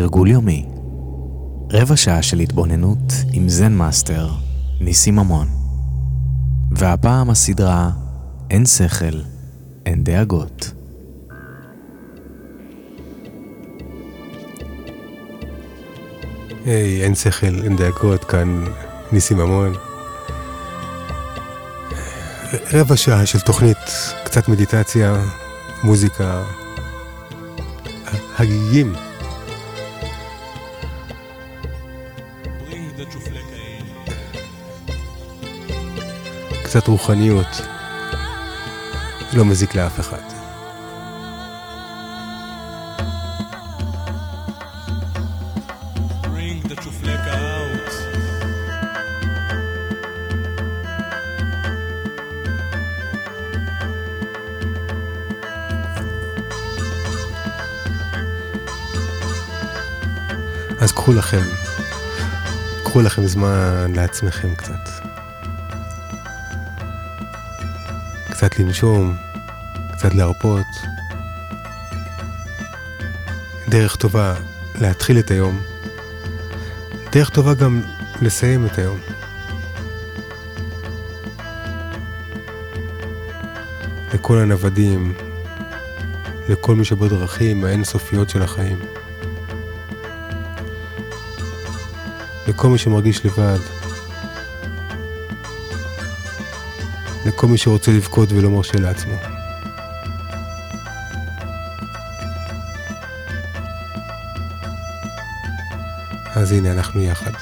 תרגול יומי. רבע שעה של התבוננות עם Zen master, ניסים ממון. והפעם הסדרה אין שכל, אין דאגות. היי, אין שכל, אין דאגות, כאן ניסים ממון. רבע שעה של תוכנית, קצת מדיטציה, מוזיקה, הגיגים. קצת רוחניות, לא מזיק לאף אחד. אז קחו לכם, קחו לכם זמן לעצמכם קצת. קצת לנשום, קצת להרפות. דרך טובה להתחיל את היום, דרך טובה גם לסיים את היום. לכל הנוודים, לכל מי שבדרכים האינסופיות של החיים. לכל מי שמרגיש לבד, לכל מי שרוצה לבכות ולא מרשה לעצמו. אז הנה אנחנו יחד.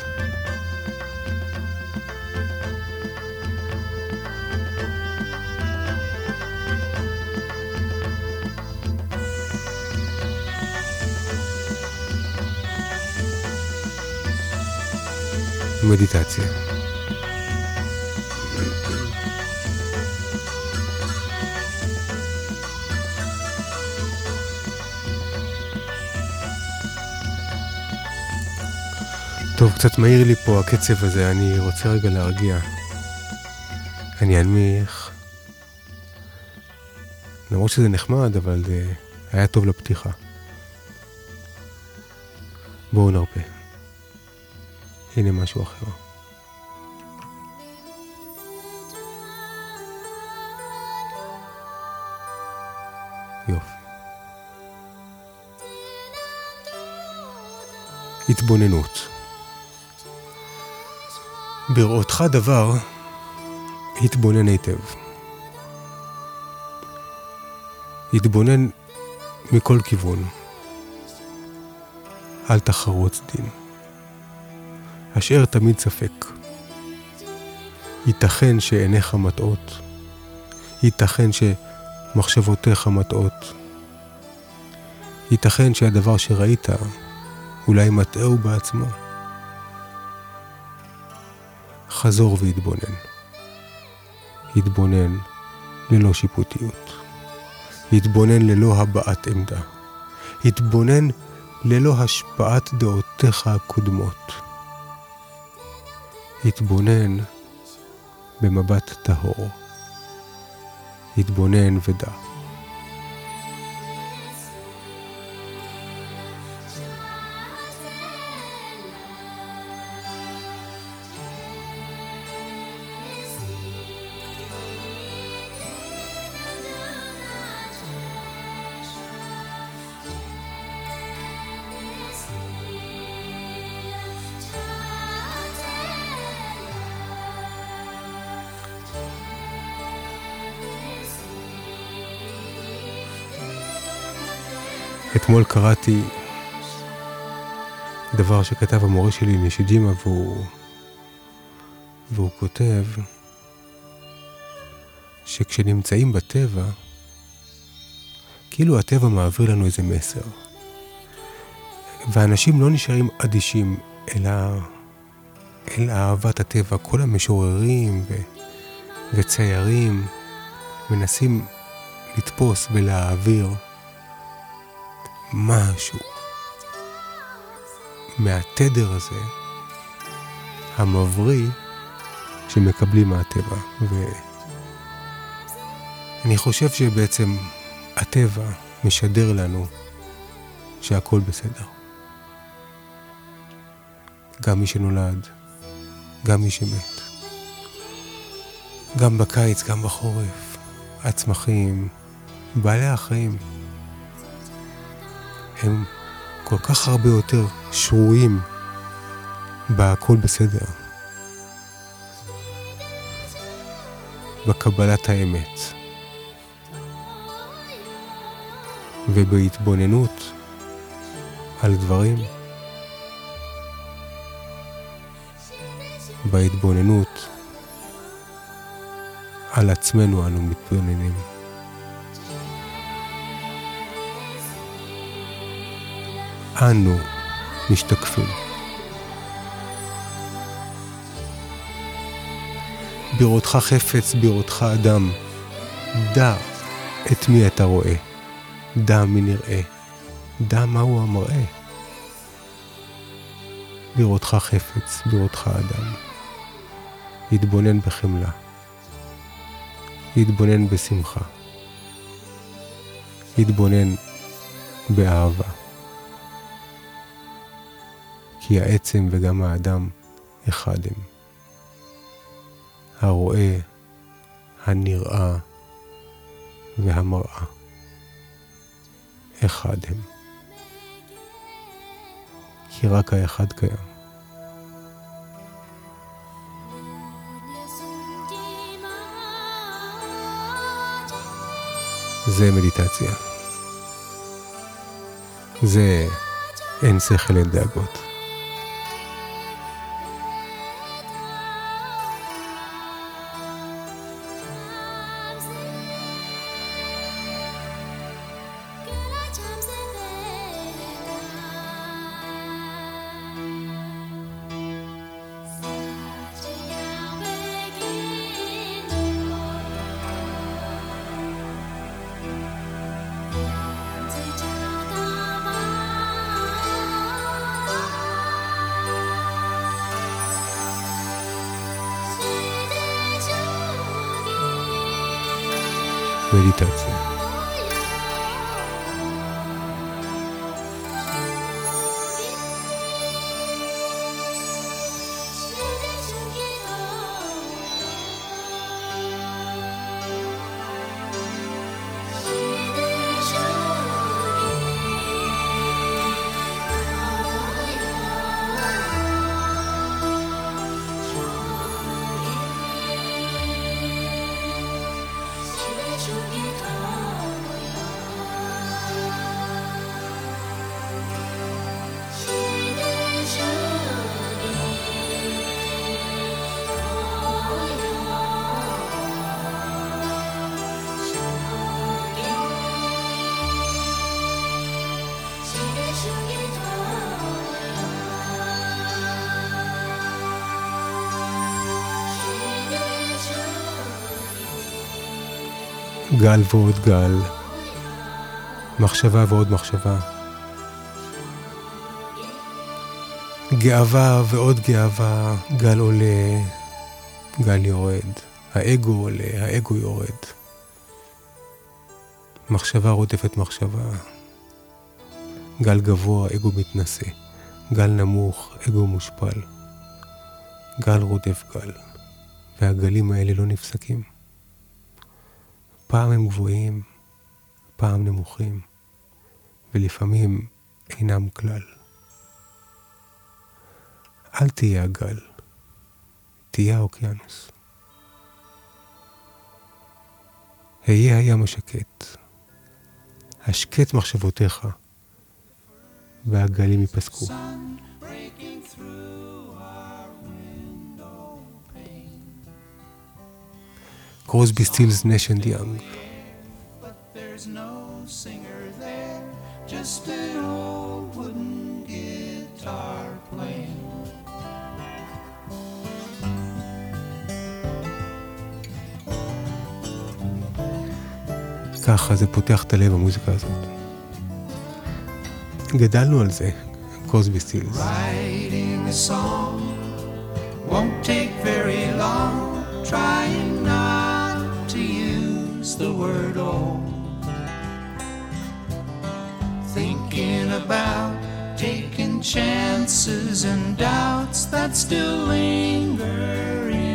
מדיטציה. קצת מהיר לי פה הקצב הזה, אני רוצה רגע להרגיע. אני אנמיך. למרות שזה נחמד, אבל זה היה טוב לפתיחה. בואו נרפה. הנה משהו אחר. יופי. התבוננות. בראותך דבר, התבונן היטב. התבונן מכל כיוון. אל תחרוץ דין. השאר תמיד ספק. ייתכן שעיניך מטעות, ייתכן שמחשבותיך מטעות, ייתכן שהדבר שראית אולי מטעהו בעצמו. חזור והתבונן. התבונן ללא שיפוטיות. התבונן ללא הבעת עמדה. התבונן ללא השפעת דעותיך הקודמות. התבונן במבט טהור. התבונן ודע. אתמול קראתי דבר שכתב המורה שלי נישיג'ימה והוא, והוא כותב שכשנמצאים בטבע, כאילו הטבע מעביר לנו איזה מסר. ואנשים לא נשארים אדישים אלא אל אהבת הטבע. כל המשוררים ו... וציירים מנסים לתפוס ולהעביר משהו מהתדר הזה, המבריא, שמקבלים מהטבע. ואני חושב שבעצם הטבע משדר לנו שהכל בסדר. גם מי שנולד, גם מי שמת. גם בקיץ, גם בחורף. הצמחים, בעלי החיים, הם כל כך הרבה יותר שרויים ב"הכל בסדר", בקבלת האמת. ובהתבוננות על דברים, בהתבוננות על עצמנו אנו מתבוננים. אנו משתקפים. בראותך חפץ, בראותך אדם. דע את מי אתה רואה. דע מי נראה. דע מהו המראה. בראותך חפץ, בראותך אדם. התבונן בחמלה. התבונן בשמחה. התבונן באהבה. כי העצם וגם האדם אחד הם. הרואה, הנראה והמראה אחד הם. כי רק האחד קיים. זה מדיטציה. זה אין שכל אין דאגות. מדיטציה. גל ועוד גל, מחשבה ועוד מחשבה. גאווה ועוד גאווה, גל עולה, גל יורד. האגו עולה, האגו יורד. מחשבה רודפת מחשבה. גל גבוה, אגו מתנשא. גל נמוך, אגו מושפל. גל רודף גל. והגלים האלה לא נפסקים. פעם הם גבוהים, פעם נמוכים, ולפעמים אינם כלל. אל תהיה הגל, תהיה האוקיינוס. היה הים השקט, השקט מחשבותיך, והגלים ייפסקו. קרוסבי סטילס נשן דיאנג. ככה זה פותח את הלב המוזיקה הזאת. גדלנו על זה, קוסבי סטילס. Won't take very long, trying the word old. Thinking about taking chances and doubts that still linger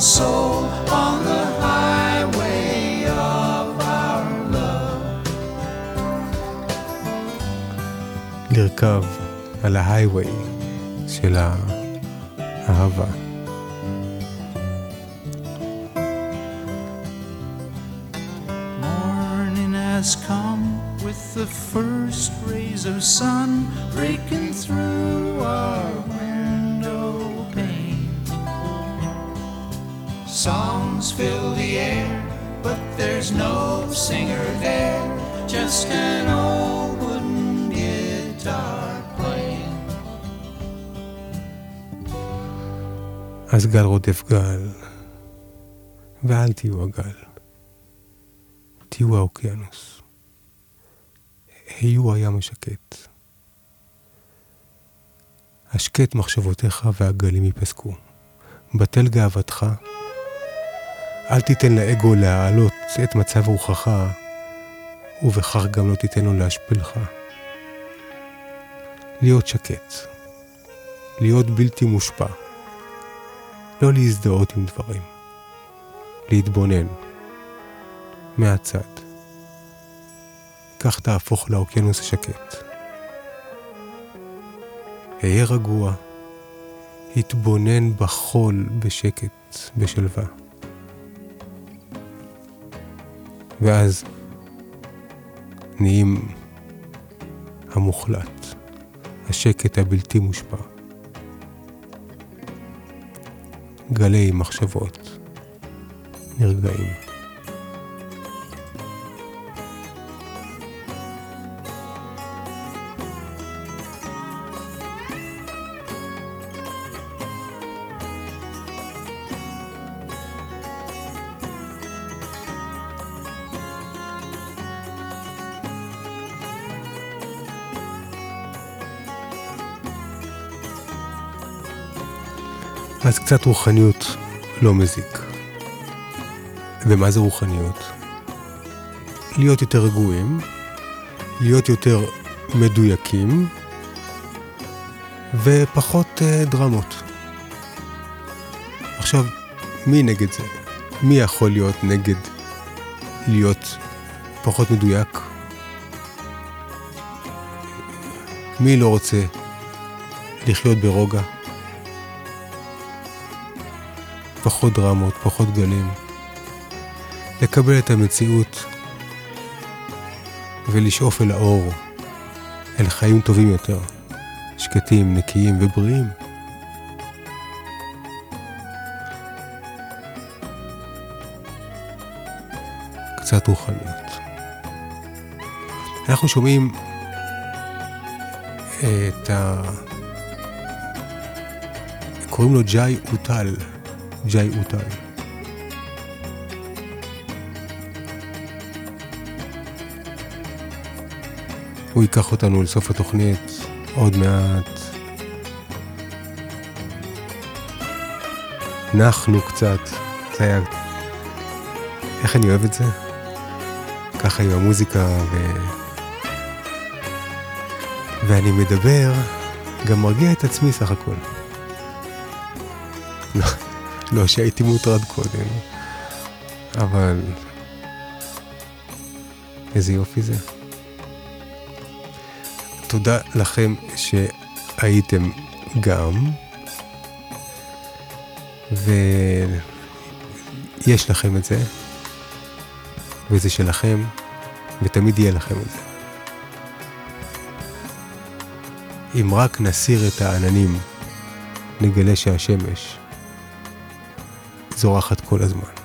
soul on the highway of our love. לרכב על ההייווי של האהבה. Morning has come with the first rays of sun breaking Songs fill the air, but there's no singer there, just an old wooden guitar playing. אז גל רודף גל, ואל תהיו הגל. תהיו האוקיינוס. היו הים השקט. השקט מחשבותיך והגלים ייפסקו. בטל גאוותך. אל תיתן לאגו להעלות את מצב רוחך, ובכך גם לא תיתן לו להשפילך. להיות שקט. להיות בלתי מושפע. לא להזדהות עם דברים. להתבונן. מהצד. כך תהפוך לאוקיינוס השקט. היה רגוע, התבונן בחול בשקט, בשלווה. ואז נהיים המוחלט, השקט הבלתי מושפע. גלי מחשבות נרגעים. אז קצת רוחניות לא מזיק. ומה זה רוחניות? להיות יותר רגועים, להיות יותר מדויקים, ופחות uh, דרמות. עכשיו, מי נגד זה? מי יכול להיות נגד להיות פחות מדויק? מי לא רוצה לחיות ברוגע? פחות דרמות, פחות גלים. לקבל את המציאות ולשאוף אל האור, אל חיים טובים יותר, שקטים, נקיים ובריאים. קצת רוחניות. אנחנו שומעים את ה... קוראים לו ג'אי אוטל. ג'אי אוטל. הוא ייקח אותנו לסוף התוכנית עוד מעט. נחנו קצת, זה היה... איך אני אוהב את זה? ככה עם המוזיקה ו... ואני מדבר, גם מרגיע את עצמי סך הכל. לא, שהייתי מוטרד קודם, אבל איזה יופי זה. תודה לכם שהייתם גם, ויש לכם את זה, וזה שלכם, ותמיד יהיה לכם את זה. אם רק נסיר את העננים, נגלה שהשמש זורחת כל הזמן.